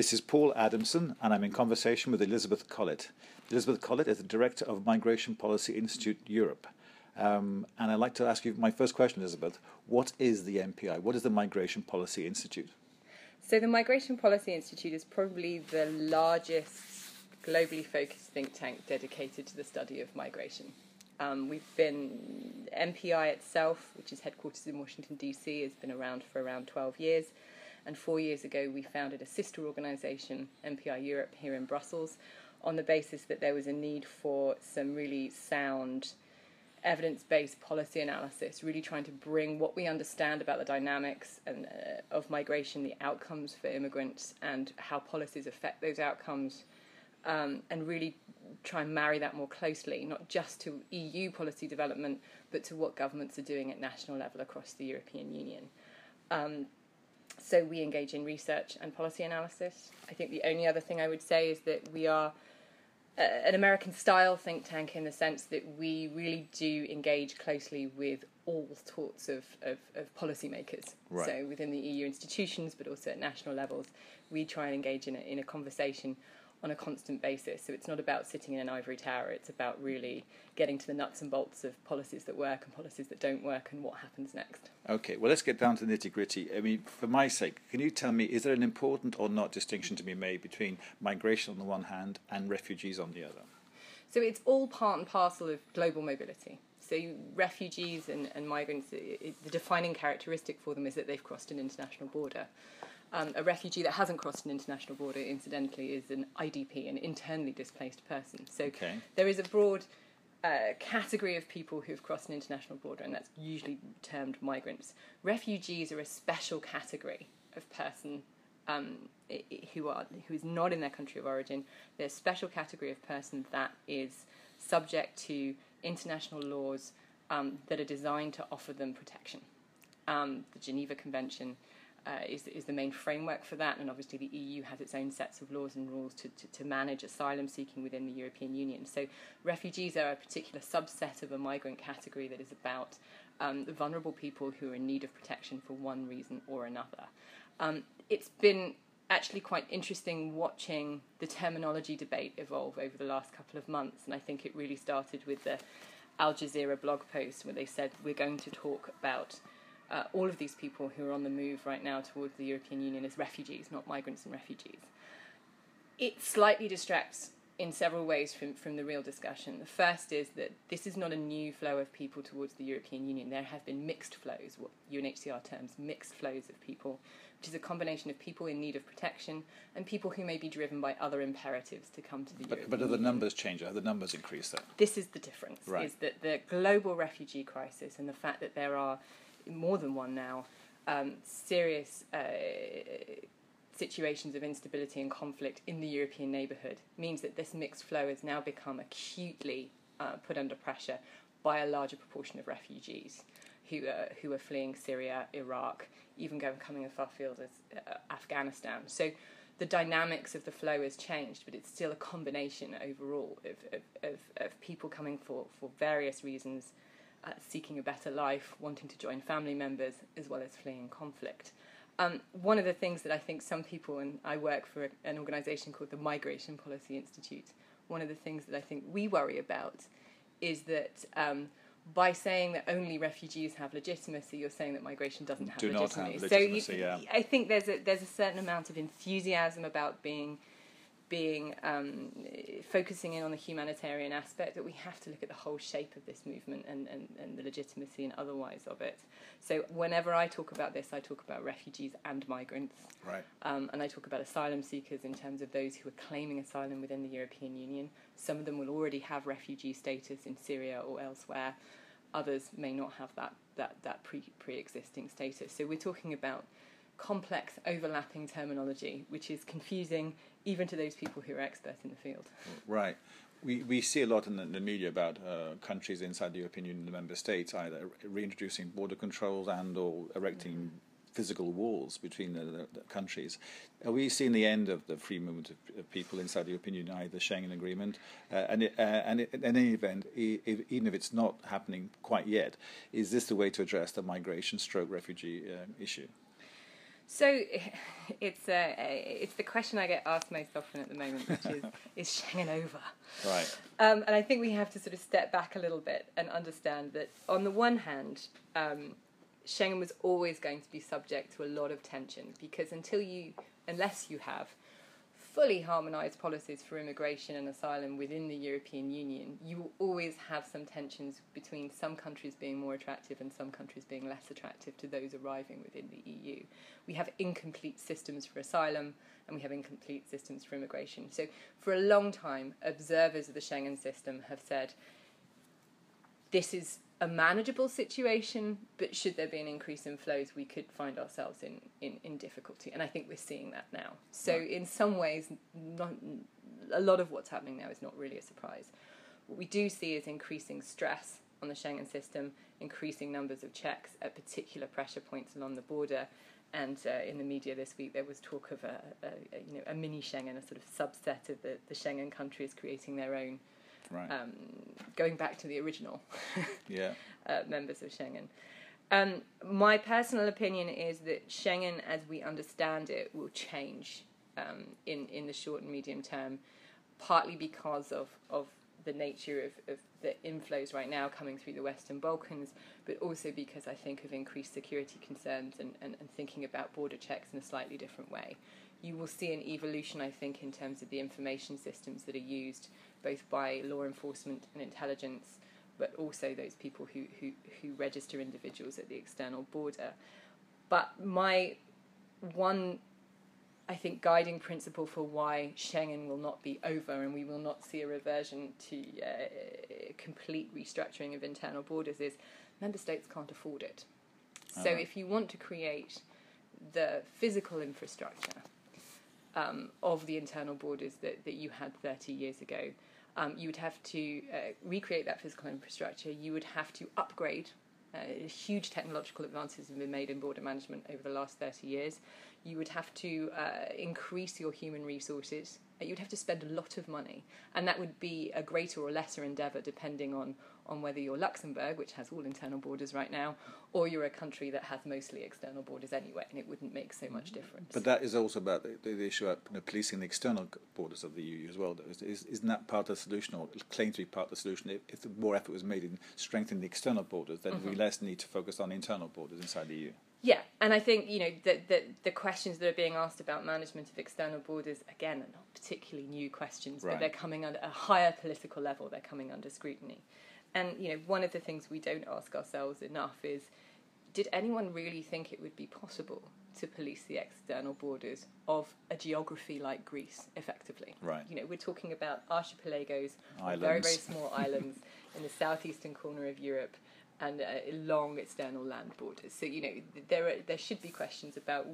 This is Paul Adamson, and I'm in conversation with Elizabeth Collett. Elizabeth Collett is the Director of Migration Policy Institute Europe. Um, and I'd like to ask you my first question, Elizabeth. What is the MPI? What is the Migration Policy Institute? So, the Migration Policy Institute is probably the largest globally focused think tank dedicated to the study of migration. Um, we've been, MPI itself, which is headquarters in Washington, D.C., has been around for around 12 years. And four years ago, we founded a sister organisation, MPI Europe, here in Brussels, on the basis that there was a need for some really sound evidence based policy analysis, really trying to bring what we understand about the dynamics and, uh, of migration, the outcomes for immigrants, and how policies affect those outcomes, um, and really try and marry that more closely, not just to EU policy development, but to what governments are doing at national level across the European Union. Um, so we engage in research and policy analysis. I think the only other thing I would say is that we are uh, an American style think tank in the sense that we really do engage closely with all sorts of, of, of policymakers. Right. So within the EU institutions, but also at national levels, we try and engage in a, in a conversation on a constant basis. So it's not about sitting in an ivory tower, it's about really getting to the nuts and bolts of policies that work and policies that don't work and what happens next. Okay, well, let's get down to the nitty gritty. I mean, for my sake, can you tell me, is there an important or not distinction to be made between migration on the one hand and refugees on the other? So it's all part and parcel of global mobility. So refugees and, and migrants, it, it, the defining characteristic for them is that they've crossed an international border. Um, a refugee that hasn't crossed an international border, incidentally, is an IDP, an internally displaced person. So okay. there is a broad uh, category of people who've crossed an international border, and that's usually termed migrants. Refugees are a special category of person um, who are who is not in their country of origin. They're a special category of person that is subject to international laws um, that are designed to offer them protection. Um, the Geneva Convention uh, is, is the main framework for that, and obviously the EU has its own sets of laws and rules to, to, to, manage asylum seeking within the European Union. So refugees are a particular subset of a migrant category that is about um, vulnerable people who are in need of protection for one reason or another. Um, it's been actually quite interesting watching the terminology debate evolve over the last couple of months, and I think it really started with the Al Jazeera blog post where they said we're going to talk about uh, all of these people who are on the move right now towards the European Union as refugees, not migrants and refugees. It slightly distracts in several ways from, from the real discussion. The first is that this is not a new flow of people towards the European Union. There have been mixed flows, what UNHCR terms mixed flows of people, which is a combination of people in need of protection and people who may be driven by other imperatives to come to the but, European But are the numbers changed? Are the numbers increased then? This is the difference, Right. is that the global refugee crisis and the fact that there are more than one now, um, serious uh, situations of instability and conflict in the European neighbourhood means that this mixed flow has now become acutely uh, put under pressure by a larger proportion of refugees who are, who are fleeing Syria, Iraq, even going coming as far afield as uh, Afghanistan. So the dynamics of the flow has changed, but it's still a combination overall of, of, of, of people coming for, for various reasons uh, seeking a better life, wanting to join family members, as well as fleeing conflict. Um, one of the things that I think some people, and I work for a, an organisation called the Migration Policy Institute, one of the things that I think we worry about is that um, by saying that only refugees have legitimacy, you're saying that migration doesn't have Do not legitimacy. have so legitimacy, you, yeah. I think there's a there's a certain amount of enthusiasm about being being um, focusing in on the humanitarian aspect that we have to look at the whole shape of this movement and, and, and the legitimacy and otherwise of it. So whenever I talk about this, I talk about refugees and migrants. Right. Um, and I talk about asylum seekers in terms of those who are claiming asylum within the European Union. Some of them will already have refugee status in Syria or elsewhere. Others may not have that, that, that pre, pre-existing status. So we're talking about complex overlapping terminology, which is confusing even to those people who are experts in the field. Right. We, we see a lot in the, in the media about uh, countries inside the European Union, the member states, either reintroducing border controls and or erecting physical walls between the, the, the countries. Are we seeing the end of the free movement of, of people inside the European Union, either Schengen Agreement, uh, and it, uh, and it, in any event, if, even if it's not happening quite yet, is this the way to address the migration stroke refugee uh, issue? So it's uh, it's the question I get asked most often at the moment, which is is Schengen over? Right. Um, and I think we have to sort of step back a little bit and understand that on the one hand, um, Schengen was always going to be subject to a lot of tension because until you, unless you have fully harmonised policies for immigration and asylum within the European Union, you will always have some tensions between some countries being more attractive and some countries being less attractive to those arriving within the EU. We have incomplete systems for asylum and we have incomplete systems for immigration. So, for a long time, observers of the Schengen system have said this is a manageable situation, but should there be an increase in flows, we could find ourselves in, in, in difficulty. And I think we're seeing that now. So, right. in some ways, not, a lot of what's happening now is not really a surprise. What we do see is increasing stress on the Schengen system, increasing numbers of checks at particular pressure points along the border. And uh, in the media this week, there was talk of a, a, a, you know a mini Schengen, a sort of subset of the, the Schengen countries creating their own right. um, going back to the original yeah. uh, members of Schengen. Um, my personal opinion is that Schengen, as we understand it, will change um, in in the short and medium term, partly because of of the nature of, of the inflows right now coming through the Western Balkans, but also because I think of increased security concerns and, and, and thinking about border checks in a slightly different way. You will see an evolution, I think, in terms of the information systems that are used both by law enforcement and intelligence, but also those people who, who, who register individuals at the external border. But my one, I think, guiding principle for why Schengen will not be over and we will not see a reversion to uh, complete restructuring of internal borders is member states can't afford it. So uh-huh. if you want to create the physical infrastructure um, of the internal borders that, that you had 30 years ago, um, you would have to uh, recreate that physical infrastructure. You would have to upgrade. Uh, huge technological advances have been made in border management over the last 30 years. You would have to uh, increase your human resources. Uh, you'd have to spend a lot of money, and that would be a greater or lesser endeavour depending on on whether you're Luxembourg, which has all internal borders right now, or you're a country that has mostly external borders anyway, and it wouldn't make so much difference. But that is also about the, the issue of you know, policing the external borders of the EU as well. Is, isn't that part of the solution, or claimed to be part of the solution? If, if more effort was made in strengthening the external borders, then mm-hmm. we less need to focus on internal borders inside the EU. Yeah, and I think you know the, the, the questions that are being asked about management of external borders again are not particularly new questions, right. but they're coming under a higher political level. They're coming under scrutiny. And you know, one of the things we don't ask ourselves enough is did anyone really think it would be possible to police the external borders of a geography like Greece effectively? Right. You know, we're talking about archipelagos, islands. very, very small islands in the southeastern corner of Europe and long external land borders. So you know there are, there should be questions about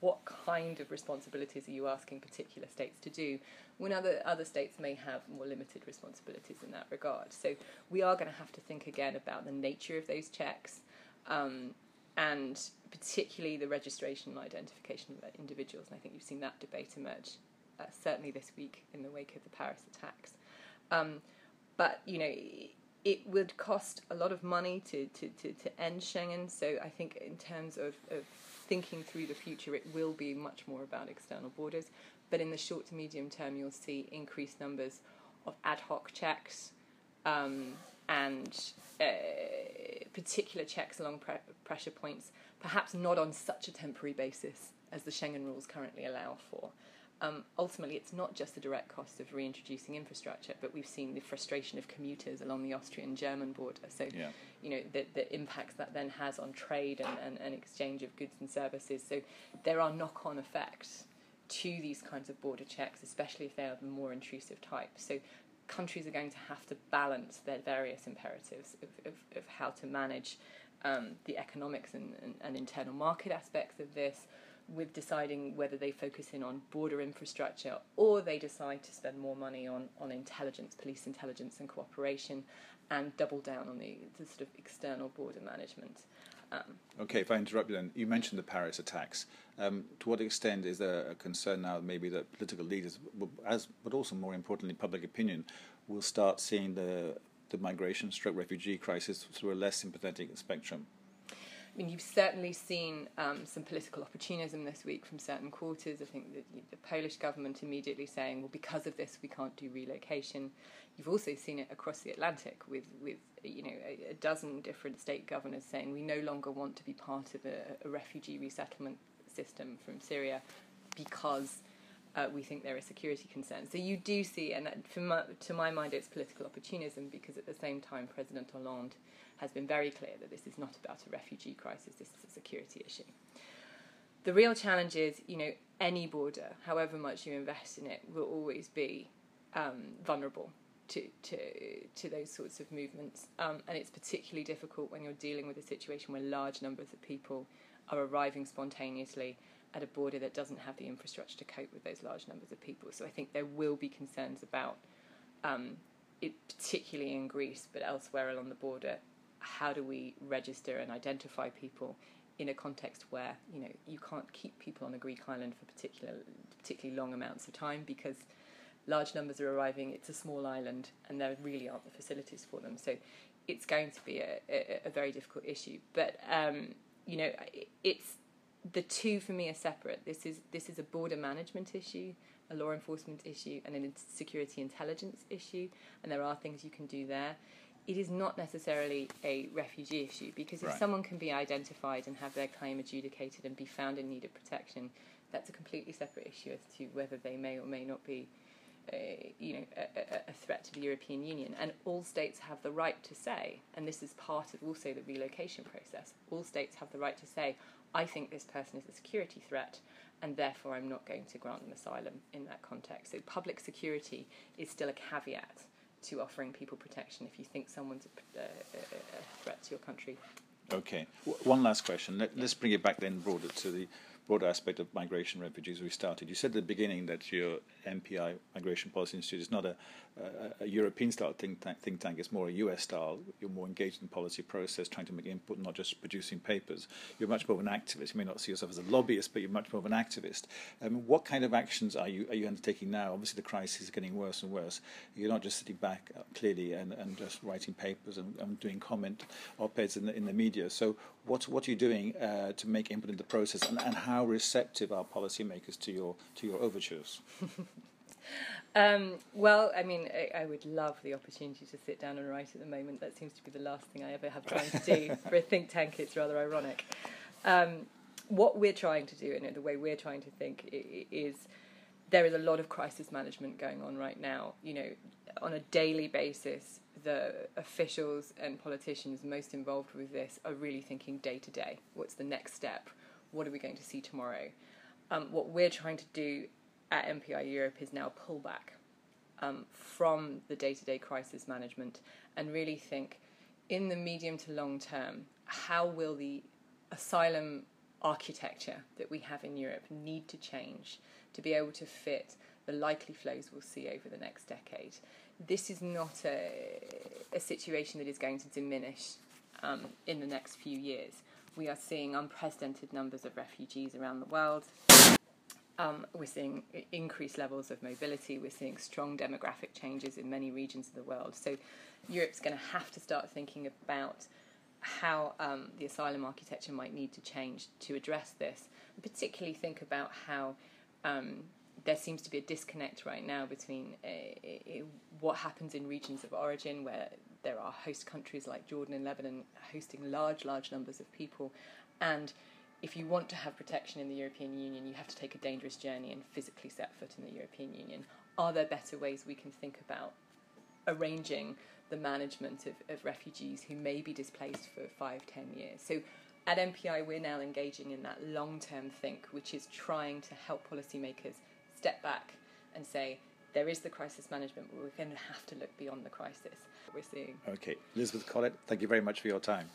what kind of responsibilities are you asking particular states to do, when other other states may have more limited responsibilities in that regard. So we are going to have to think again about the nature of those checks. Um, and particularly the registration and identification of individuals, and I think you've seen that debate emerge uh, certainly this week in the wake of the Paris attacks. Um, but you know, it would cost a lot of money to, to, to, to end Schengen. So I think in terms of, of thinking through the future, it will be much more about external borders. But in the short to medium term, you'll see increased numbers of ad hoc checks um, and uh, particular checks along pre- pressure points, perhaps not on such a temporary basis as the Schengen rules currently allow for um, ultimately it's not just the direct cost of reintroducing infrastructure, but we've seen the frustration of commuters along the Austrian-German border. So, yeah. you know, the, the impacts that then has on trade and, and, and exchange of goods and services. So there are knock-on effects to these kinds of border checks, especially if they are the more intrusive type. So countries are going to have to balance their various imperatives of, of, of how to manage um, the economics and, and, and internal market aspects of this with deciding whether they focus in on border infrastructure or they decide to spend more money on, on intelligence, police intelligence and cooperation, and double down on the, the sort of external border management. Um, okay, if I interrupt you then, you mentioned the Paris attacks. Um, to what extent is there a concern now, maybe that political leaders, as but also more importantly, public opinion, will start seeing the the migration stroke refugee crisis through a less sympathetic spectrum? I mean, you've certainly seen um, some political opportunism this week from certain quarters. I think that the Polish government immediately saying, well, because of this, we can't do relocation. You've also seen it across the Atlantic with, with you know, a, a dozen different state governors saying we no longer want to be part of a, a refugee resettlement system from Syria because uh, we think there are security concerns. So you do see, and my, to my mind, it's political opportunism because at the same time, President Hollande has been very clear that this is not about a refugee crisis, this is a security issue. The real challenge is, you know, any border, however much you invest in it, will always be um, vulnerable to, to, to those sorts of movements. Um, and it's particularly difficult when you're dealing with a situation where large numbers of people are arriving spontaneously at a border that doesn't have the infrastructure to cope with those large numbers of people. So I think there will be concerns about um, it, particularly in Greece, but elsewhere along the border, how do we register and identify people in a context where you know you can't keep people on a Greek island for particular particularly long amounts of time because large numbers are arriving. It's a small island, and there really aren't the facilities for them. So it's going to be a, a, a very difficult issue. But um, you know, it's the two for me are separate. This is this is a border management issue, a law enforcement issue, and a security intelligence issue. And there are things you can do there it is not necessarily a refugee issue because if right. someone can be identified and have their claim adjudicated and be found in need of protection, that's a completely separate issue as to whether they may or may not be, uh, you know, a, a, threat to the European Union. And all states have the right to say, and this is part of also the relocation process. All states have the right to say, I think this person is a security threat, and therefore I'm not going to grant them asylum in that context. So public security is still a caveat to offering people protection if you think someone's a, a, a threat to your country. Okay. W- one last question. Let, us bring it back then broader to the broader aspect of migration refugees we started. You said at the beginning that your MPI Migration Policy Institute is not a, a, a European style think tank, think tank, it's more a US style. You're more engaged in the policy process, trying to make input, not just producing papers. You're much more of an activist. You may not see yourself as a lobbyist, but you're much more of an activist. Um, what kind of actions are you are you undertaking now? Obviously, the crisis is getting worse and worse. You're not just sitting back uh, clearly and, and just writing papers and, and doing comment op-eds in the, in the media. So, what what are you doing uh, to make input in the process, and, and how receptive are policymakers to your to your overtures? Um, well, I mean, I, I, would love the opportunity to sit down and write at the moment. That seems to be the last thing I ever have time to do. For a think tank, it's rather ironic. Um, what we're trying to do, and the way we're trying to think, is there is a lot of crisis management going on right now. You know, on a daily basis, the officials and politicians most involved with this are really thinking day to day. What's the next step? What are we going to see tomorrow? Um, what we're trying to do at MPI Europe is now pull back um, from the day to day crisis management and really think in the medium to long term how will the asylum architecture that we have in Europe need to change to be able to fit the likely flows we'll see over the next decade. This is not a, a situation that is going to diminish um, in the next few years. We are seeing unprecedented numbers of refugees around the world. Um, we're seeing increased levels of mobility. We're seeing strong demographic changes in many regions of the world. So, Europe's going to have to start thinking about how um, the asylum architecture might need to change to address this. And particularly, think about how um, there seems to be a disconnect right now between uh, uh, what happens in regions of origin, where there are host countries like Jordan and Lebanon hosting large, large numbers of people, and if you want to have protection in the European Union, you have to take a dangerous journey and physically set foot in the European Union. Are there better ways we can think about arranging the management of, of refugees who may be displaced for five, ten years? So at MPI, we're now engaging in that long term think, which is trying to help policymakers step back and say, there is the crisis management, but we're going to have to look beyond the crisis. We're seeing. Okay. Elizabeth Collett, thank you very much for your time.